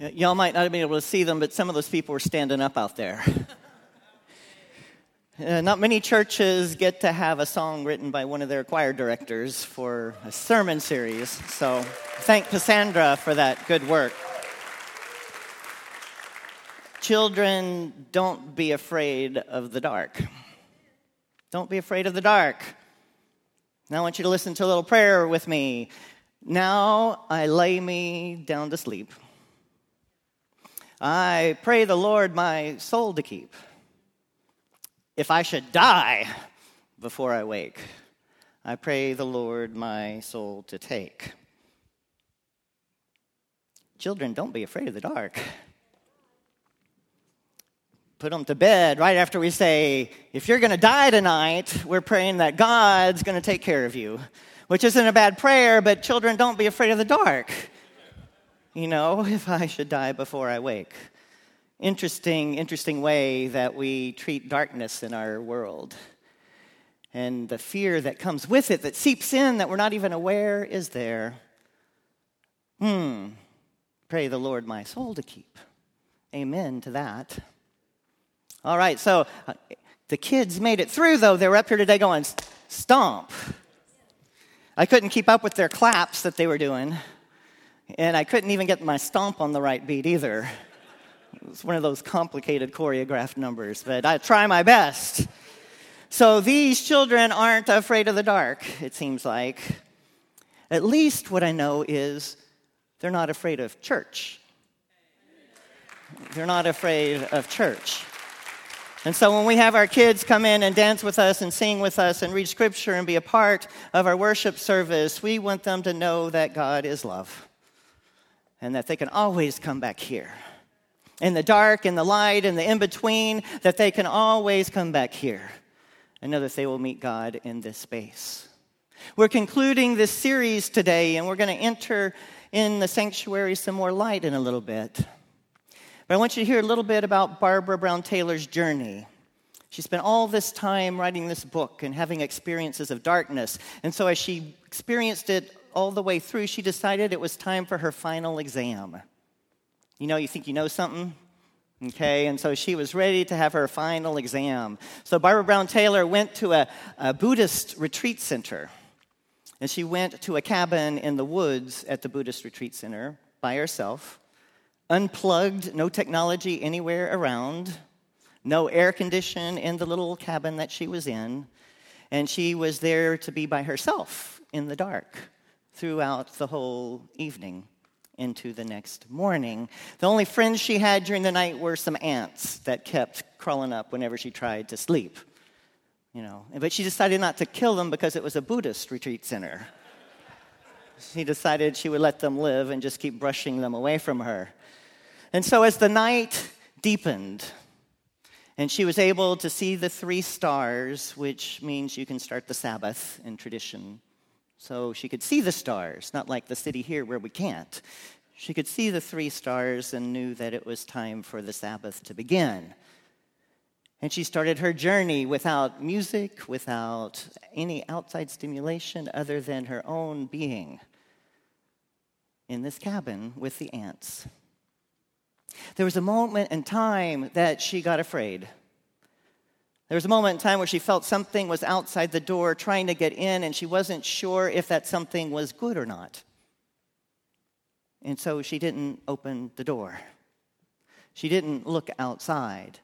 Y'all might not have been able to see them, but some of those people were standing up out there. Uh, not many churches get to have a song written by one of their choir directors for a sermon series. So thank Cassandra for that good work. Children, don't be afraid of the dark. Don't be afraid of the dark. Now I want you to listen to a little prayer with me. Now I lay me down to sleep. I pray the Lord my soul to keep if I should die before I wake, I pray the Lord my soul to take. Children, don't be afraid of the dark. Put them to bed right after we say, if you're going to die tonight, we're praying that God's going to take care of you, which isn't a bad prayer, but children, don't be afraid of the dark. You know, if I should die before I wake interesting, interesting way that we treat darkness in our world. And the fear that comes with it, that seeps in, that we're not even aware is there. Hmm. Pray the Lord my soul to keep. Amen to that. All right, so uh, the kids made it through, though. They were up here today going, stomp. I couldn't keep up with their claps that they were doing, and I couldn't even get my stomp on the right beat either. It's one of those complicated choreographed numbers, but I try my best. So these children aren't afraid of the dark, it seems like. At least what I know is they're not afraid of church. They're not afraid of church. And so when we have our kids come in and dance with us and sing with us and read scripture and be a part of our worship service, we want them to know that God is love and that they can always come back here in the dark, in the light, in the in between, that they can always come back here and know that they will meet God in this space. We're concluding this series today, and we're going to enter in the sanctuary some more light in a little bit. But I want you to hear a little bit about Barbara Brown Taylor's journey. She spent all this time writing this book and having experiences of darkness. And so, as she experienced it all the way through, she decided it was time for her final exam. You know, you think you know something? Okay, and so she was ready to have her final exam. So Barbara Brown Taylor went to a, a Buddhist retreat center. And she went to a cabin in the woods at the Buddhist retreat center by herself, unplugged, no technology anywhere around, no air condition in the little cabin that she was in. And she was there to be by herself in the dark throughout the whole evening into the next morning. The only friends she had during the night were some ants that kept crawling up whenever she tried to sleep. You know, but she decided not to kill them because it was a Buddhist retreat center. She decided she would let them live and just keep brushing them away from her. And so as the night deepened, and she was able to see the three stars, which means you can start the Sabbath in tradition so she could see the stars, not like the city here where we can't. She could see the three stars and knew that it was time for the Sabbath to begin. And she started her journey without music, without any outside stimulation other than her own being in this cabin with the ants. There was a moment in time that she got afraid. There was a moment in time where she felt something was outside the door trying to get in, and she wasn't sure if that something was good or not. And so she didn't open the door. She didn't look outside.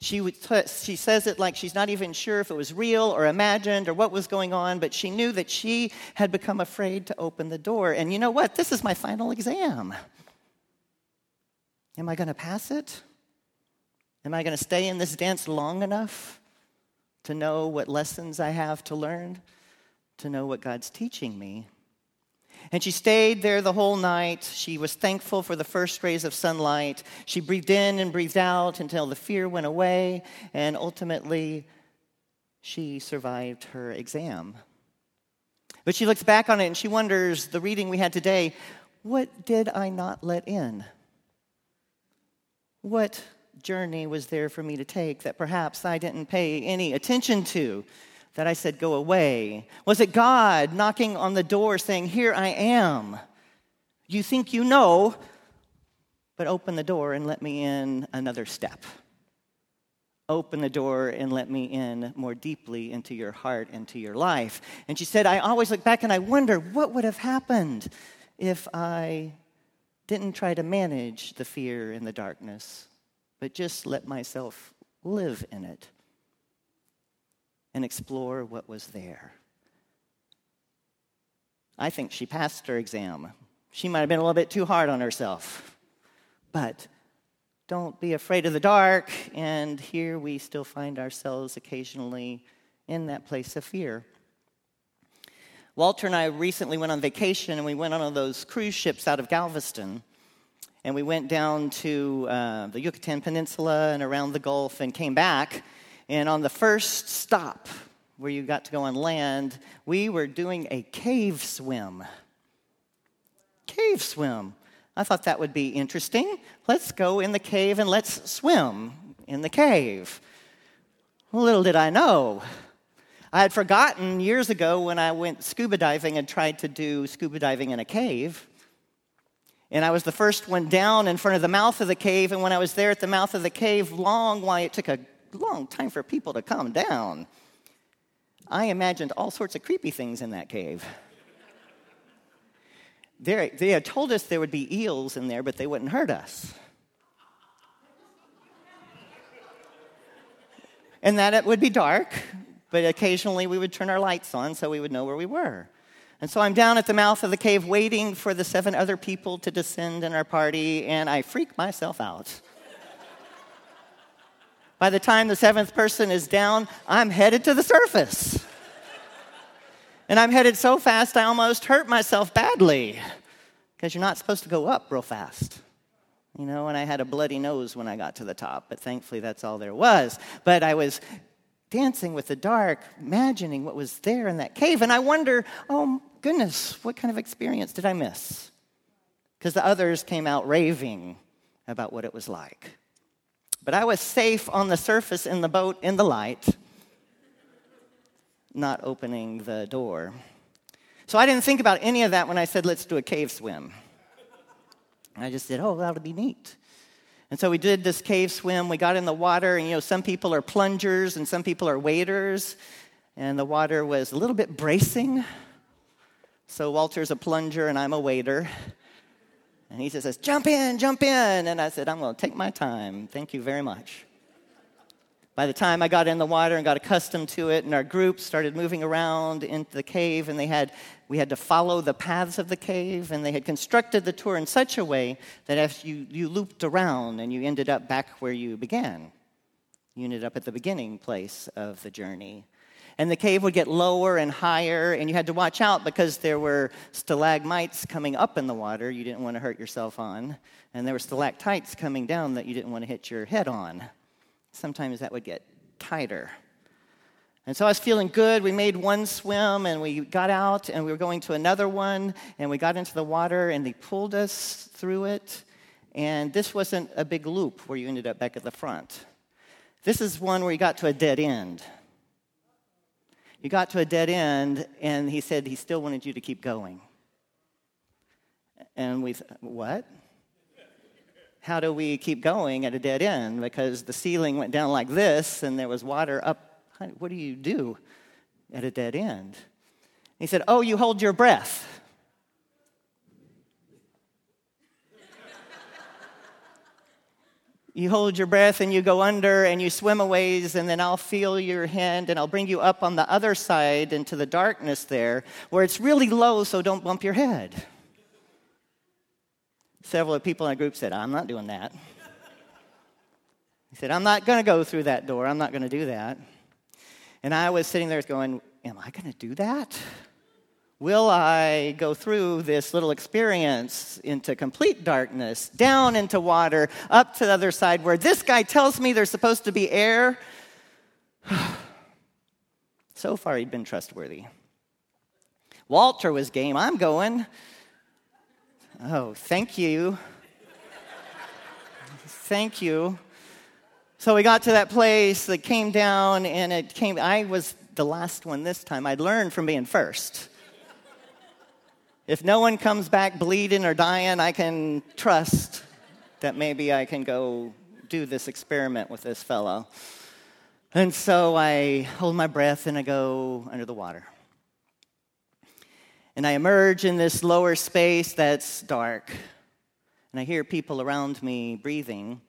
She, would t- she says it like she's not even sure if it was real or imagined or what was going on, but she knew that she had become afraid to open the door. And you know what? This is my final exam. Am I going to pass it? Am I going to stay in this dance long enough to know what lessons I have to learn, to know what God's teaching me? And she stayed there the whole night. She was thankful for the first rays of sunlight. She breathed in and breathed out until the fear went away, and ultimately, she survived her exam. But she looks back on it and she wonders the reading we had today what did I not let in? What journey was there for me to take that perhaps I didn't pay any attention to, that I said, go away? Was it God knocking on the door saying, Here I am? You think you know, but open the door and let me in another step. Open the door and let me in more deeply into your heart and to your life. And she said, I always look back and I wonder what would have happened if I didn't try to manage the fear and the darkness, but just let myself live in it and explore what was there. I think she passed her exam. She might have been a little bit too hard on herself. But don't be afraid of the dark. And here we still find ourselves occasionally in that place of fear. Walter and I recently went on vacation and we went on one of those cruise ships out of Galveston. And we went down to uh, the Yucatan Peninsula and around the Gulf and came back. And on the first stop, where you got to go on land, we were doing a cave swim. Cave swim. I thought that would be interesting. Let's go in the cave and let's swim in the cave. Little did I know. I had forgotten years ago when I went scuba diving and tried to do scuba diving in a cave. And I was the first one down in front of the mouth of the cave. And when I was there at the mouth of the cave, long why it took a long time for people to come down. I imagined all sorts of creepy things in that cave. They, they had told us there would be eels in there, but they wouldn't hurt us. And that it would be dark, but occasionally we would turn our lights on so we would know where we were. And so I'm down at the mouth of the cave waiting for the seven other people to descend in our party, and I freak myself out. By the time the seventh person is down, I'm headed to the surface. And I'm headed so fast, I almost hurt myself badly because you're not supposed to go up real fast. You know, and I had a bloody nose when I got to the top, but thankfully that's all there was. But I was dancing with the dark, imagining what was there in that cave, and I wonder, oh goodness, what kind of experience did I miss? Because the others came out raving about what it was like. But I was safe on the surface in the boat in the light, not opening the door. So I didn't think about any of that when I said, let's do a cave swim. I just said, oh, that'll be neat. And so we did this cave swim. We got in the water, and you know, some people are plungers and some people are waders. And the water was a little bit bracing. So Walter's a plunger and I'm a wader. And he just says, Jump in, jump in. And I said, I'm going to take my time. Thank you very much. By the time I got in the water and got accustomed to it, and our group started moving around into the cave, and they had, we had to follow the paths of the cave, and they had constructed the tour in such a way that if you, you looped around and you ended up back where you began, you ended up at the beginning place of the journey and the cave would get lower and higher, and you had to watch out because there were stalagmites coming up in the water you didn't want to hurt yourself on, and there were stalactites coming down that you didn't want to hit your head on. Sometimes that would get tighter. And so I was feeling good. We made one swim and we got out and we were going to another one and we got into the water and they pulled us through it. And this wasn't a big loop where you ended up back at the front. This is one where you got to a dead end. You got to a dead end, and he said he still wanted you to keep going. And we said, what? How do we keep going at a dead end? Because the ceiling went down like this, and there was water up. What do you do at a dead end? He said, Oh, you hold your breath. You hold your breath and you go under and you swim a ways, and then I'll feel your hand and I'll bring you up on the other side into the darkness there where it's really low, so don't bump your head. Several of people in the group said, I'm not doing that. He said, I'm not going to go through that door. I'm not going to do that. And I was sitting there going, Am I going to do that? Will I go through this little experience into complete darkness, down into water, up to the other side where this guy tells me there's supposed to be air? so far, he'd been trustworthy. Walter was game. I'm going. Oh, thank you. thank you. So we got to that place that came down, and it came. I was the last one this time. I'd learned from being first. If no one comes back bleeding or dying, I can trust that maybe I can go do this experiment with this fellow. And so I hold my breath and I go under the water. And I emerge in this lower space that's dark. And I hear people around me breathing.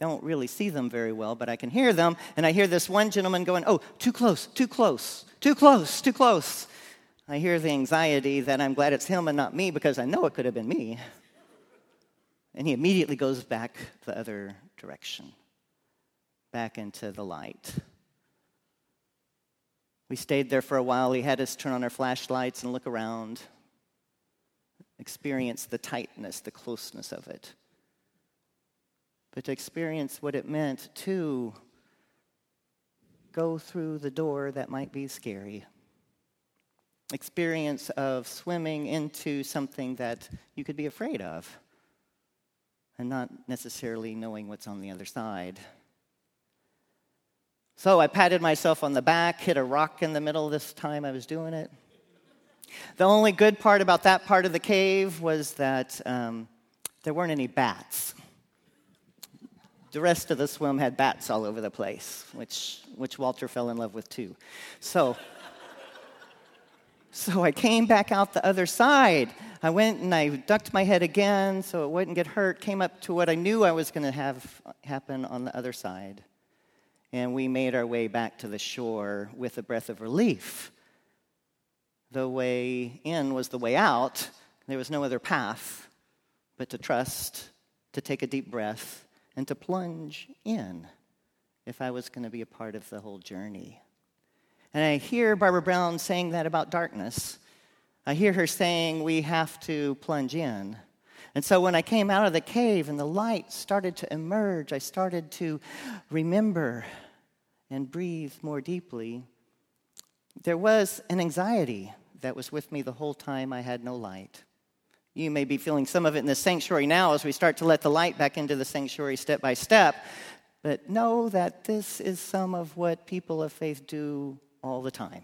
I don't really see them very well, but I can hear them. And I hear this one gentleman going, Oh, too close, too close, too close, too close. I hear the anxiety that I'm glad it's him and not me because I know it could have been me. And he immediately goes back the other direction, back into the light. We stayed there for a while. He had us turn on our flashlights and look around, experience the tightness, the closeness of it. But to experience what it meant to go through the door that might be scary. Experience of swimming into something that you could be afraid of and not necessarily knowing what's on the other side. So I patted myself on the back, hit a rock in the middle this time I was doing it. The only good part about that part of the cave was that um, there weren't any bats. The rest of the swim had bats all over the place, which, which Walter fell in love with too. So, so I came back out the other side. I went and I ducked my head again so it wouldn't get hurt, came up to what I knew I was going to have happen on the other side. And we made our way back to the shore with a breath of relief. The way in was the way out. There was no other path but to trust, to take a deep breath, and to plunge in if I was going to be a part of the whole journey. And I hear Barbara Brown saying that about darkness. I hear her saying we have to plunge in. And so when I came out of the cave and the light started to emerge, I started to remember and breathe more deeply. There was an anxiety that was with me the whole time I had no light. You may be feeling some of it in the sanctuary now as we start to let the light back into the sanctuary step by step. But know that this is some of what people of faith do all the time.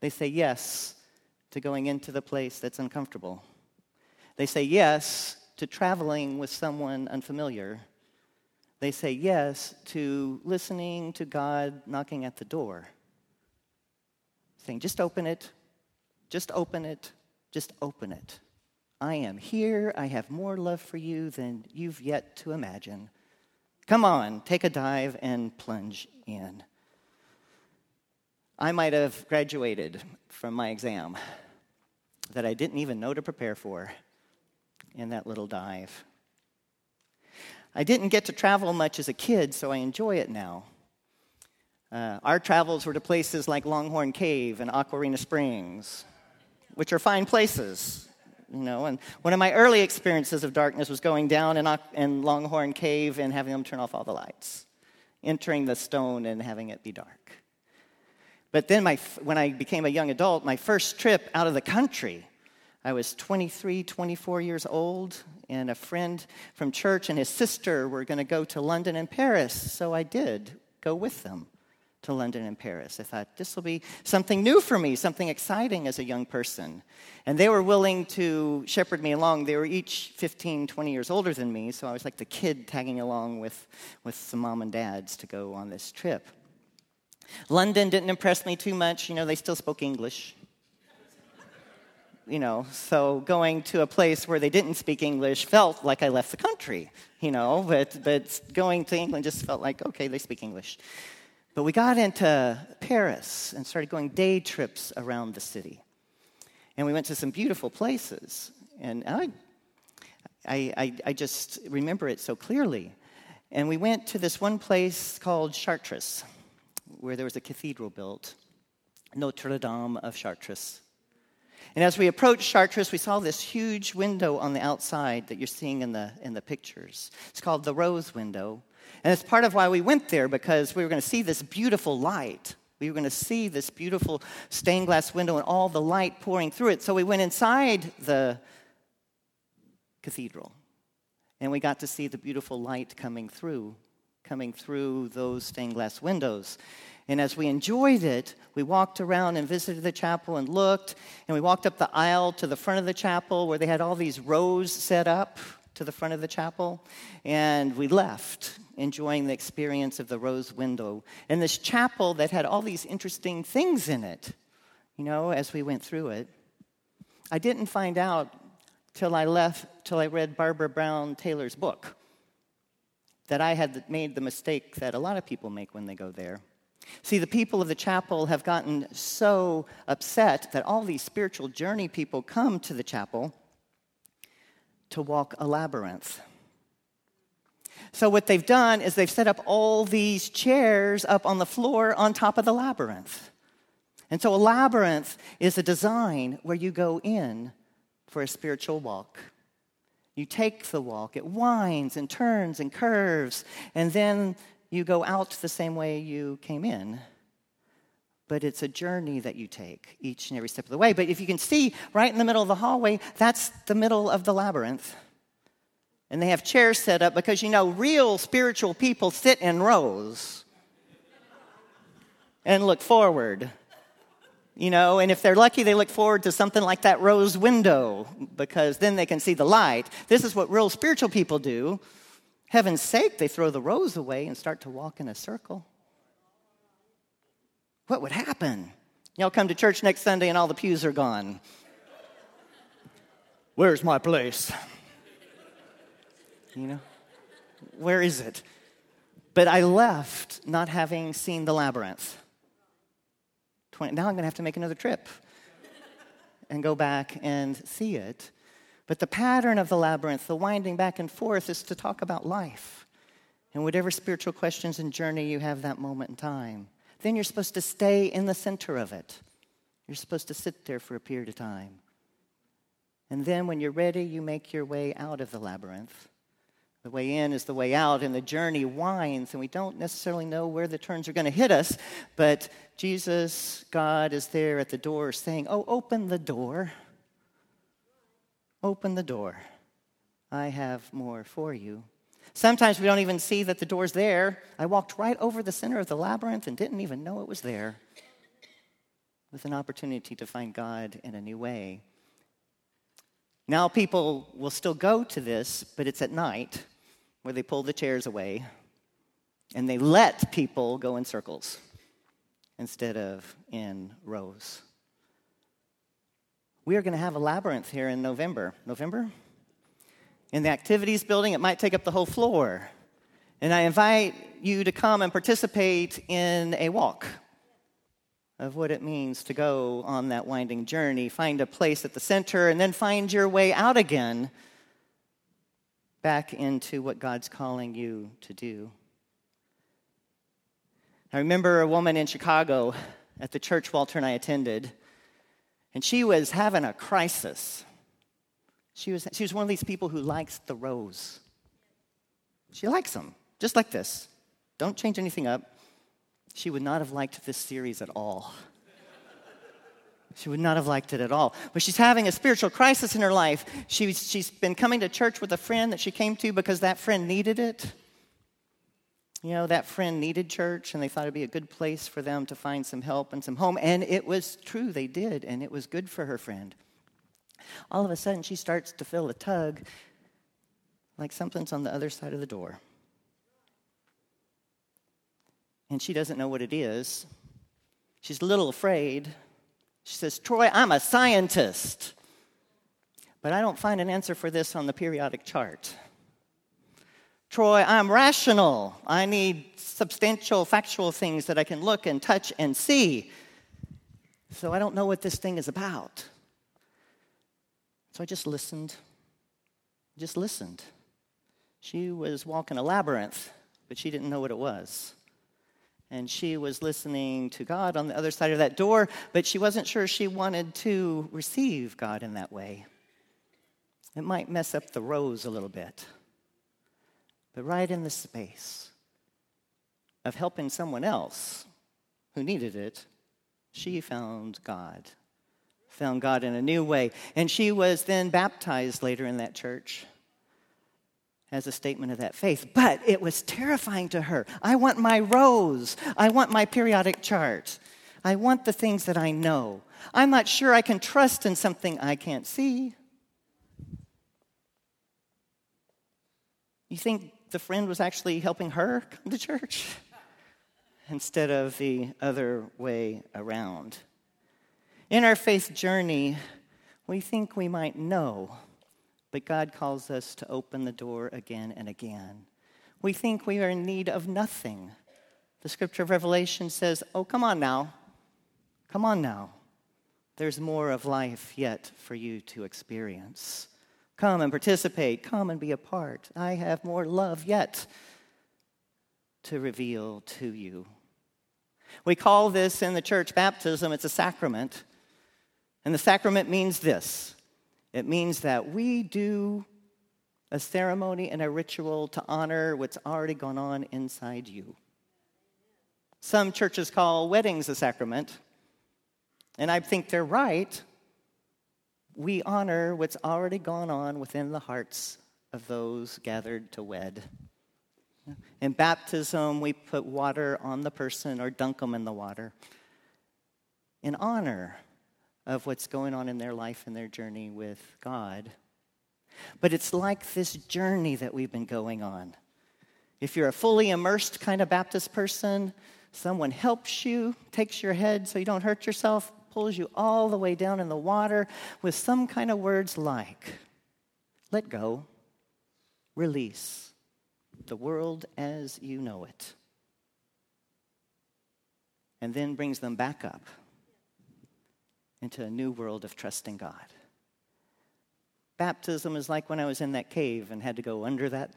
They say yes to going into the place that's uncomfortable. They say yes to traveling with someone unfamiliar. They say yes to listening to God knocking at the door, saying, just open it, just open it, just open it. I am here. I have more love for you than you've yet to imagine. Come on, take a dive and plunge in. I might have graduated from my exam that I didn't even know to prepare for in that little dive. I didn't get to travel much as a kid, so I enjoy it now. Uh, our travels were to places like Longhorn Cave and Aquarena Springs, which are fine places, you know. And one of my early experiences of darkness was going down in, in Longhorn Cave and having them turn off all the lights, entering the stone and having it be dark. But then, my, when I became a young adult, my first trip out of the country, I was 23, 24 years old, and a friend from church and his sister were going to go to London and Paris. So I did go with them to London and Paris. I thought this will be something new for me, something exciting as a young person. And they were willing to shepherd me along. They were each 15, 20 years older than me, so I was like the kid tagging along with, with some mom and dads to go on this trip. London didn't impress me too much. You know, they still spoke English. You know, so going to a place where they didn't speak English felt like I left the country, you know, but, but going to England just felt like, okay, they speak English. But we got into Paris and started going day trips around the city. And we went to some beautiful places. And I, I, I, I just remember it so clearly. And we went to this one place called Chartres where there was a cathedral built, Notre Dame of Chartres. And as we approached Chartres, we saw this huge window on the outside that you're seeing in the, in the pictures. It's called the Rose Window. And it's part of why we went there because we were going to see this beautiful light. We were going to see this beautiful stained glass window and all the light pouring through it. So we went inside the cathedral and we got to see the beautiful light coming through coming through those stained glass windows. And as we enjoyed it, we walked around and visited the chapel and looked, and we walked up the aisle to the front of the chapel where they had all these rows set up to the front of the chapel, and we left enjoying the experience of the rose window and this chapel that had all these interesting things in it, you know, as we went through it. I didn't find out till I left, till I read Barbara Brown Taylor's book, that I had made the mistake that a lot of people make when they go there. See, the people of the chapel have gotten so upset that all these spiritual journey people come to the chapel to walk a labyrinth. So, what they've done is they've set up all these chairs up on the floor on top of the labyrinth. And so, a labyrinth is a design where you go in for a spiritual walk. You take the walk, it winds and turns and curves, and then you go out the same way you came in. But it's a journey that you take each and every step of the way. But if you can see right in the middle of the hallway, that's the middle of the labyrinth. And they have chairs set up because you know, real spiritual people sit in rows and look forward. You know, and if they're lucky, they look forward to something like that rose window because then they can see the light. This is what real spiritual people do. Heaven's sake, they throw the rows away and start to walk in a circle. What would happen? Y'all come to church next Sunday and all the pews are gone. Where's my place? You know, where is it? But I left not having seen the labyrinth. 20, now I'm going to have to make another trip and go back and see it. But the pattern of the labyrinth, the winding back and forth, is to talk about life and whatever spiritual questions and journey you have that moment in time. Then you're supposed to stay in the center of it. You're supposed to sit there for a period of time. And then when you're ready, you make your way out of the labyrinth the way in is the way out, and the journey winds, and we don't necessarily know where the turns are going to hit us, but Jesus, God, is there at the door saying, Oh, open the door. Open the door. I have more for you. Sometimes we don't even see that the door's there. I walked right over the center of the labyrinth and didn't even know it was there with an opportunity to find God in a new way. Now, people will still go to this, but it's at night where they pull the chairs away and they let people go in circles instead of in rows. We are going to have a labyrinth here in November. November? In the activities building, it might take up the whole floor. And I invite you to come and participate in a walk of what it means to go on that winding journey, find a place at the center, and then find your way out again back into what God's calling you to do. I remember a woman in Chicago at the church Walter and I attended, and she was having a crisis. She was, she was one of these people who likes the rows. She likes them, just like this. Don't change anything up. She would not have liked this series at all. She would not have liked it at all. But she's having a spiritual crisis in her life. She's, she's been coming to church with a friend that she came to because that friend needed it. You know, that friend needed church, and they thought it'd be a good place for them to find some help and some home. And it was true, they did, and it was good for her friend. All of a sudden, she starts to feel a tug like something's on the other side of the door. And she doesn't know what it is. She's a little afraid she says, Troy, I'm a scientist, but I don't find an answer for this on the periodic chart. Troy, I'm rational. I need substantial, factual things that I can look and touch and see. So I don't know what this thing is about. So I just listened. Just listened. She was walking a labyrinth, but she didn't know what it was and she was listening to God on the other side of that door, but she wasn't sure she wanted to receive God in that way. It might mess up the rows a little bit. But right in the space of helping someone else who needed it, she found God. Found God in a new way. And she was then baptized later in that church as a statement of that faith. But it was terrifying to her. I want my rows. I want my periodic chart. I want the things that I know. I'm not sure I can trust in something I can't see. You think the friend was actually helping her come to church instead of the other way around? In our faith journey, we think we might know, but God calls us to open the door again and again. We think we are in need of nothing. The scripture of Revelation says, Oh, come on now. Come on now. There's more of life yet for you to experience. Come and participate. Come and be a part. I have more love yet to reveal to you. We call this in the church baptism, it's a sacrament. And the sacrament means this it means that we do a ceremony and a ritual to honor what's already gone on inside you. Some churches call weddings a sacrament, and I think they're right. We honor what's already gone on within the hearts of those gathered to wed. In baptism, we put water on the person or dunk them in the water in honor of what's going on in their life and their journey with God. But it's like this journey that we've been going on. If you're a fully immersed kind of Baptist person, someone helps you, takes your head so you don't hurt yourself, pulls you all the way down in the water with some kind of words like, let go, release, the world as you know it. And then brings them back up into a new world of trusting God. Baptism is like when I was in that cave and had to go under that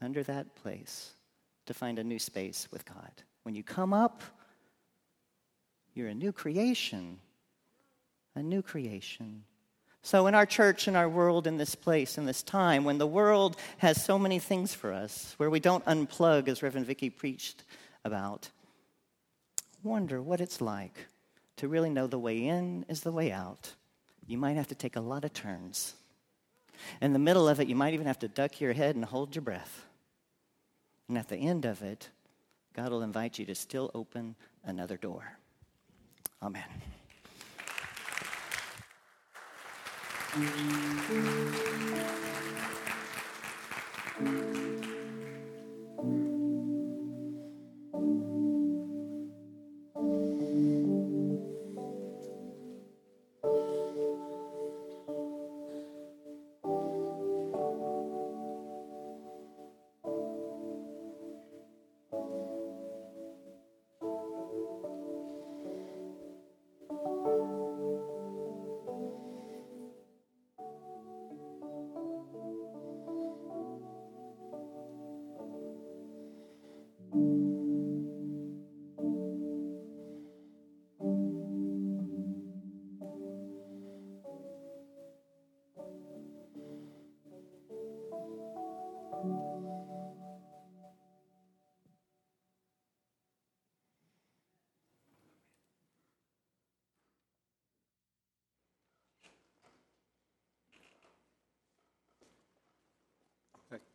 under that place to find a new space with God. When you come up, you're a new creation. A new creation. So, in our church, in our world, in this place, in this time, when the world has so many things for us, where we don't unplug, as Reverend Vicky preached about, wonder what it's like to really know the way in is the way out, you might have to take a lot of turns. In the middle of it, you might even have to duck your head and hold your breath. And at the end of it, God will invite you to still open another door. Amen.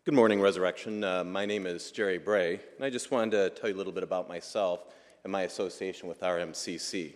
Good morning, Resurrection. Uh, my name is Jerry Bray, and I just wanted to tell you a little bit about myself and my association with RMCC.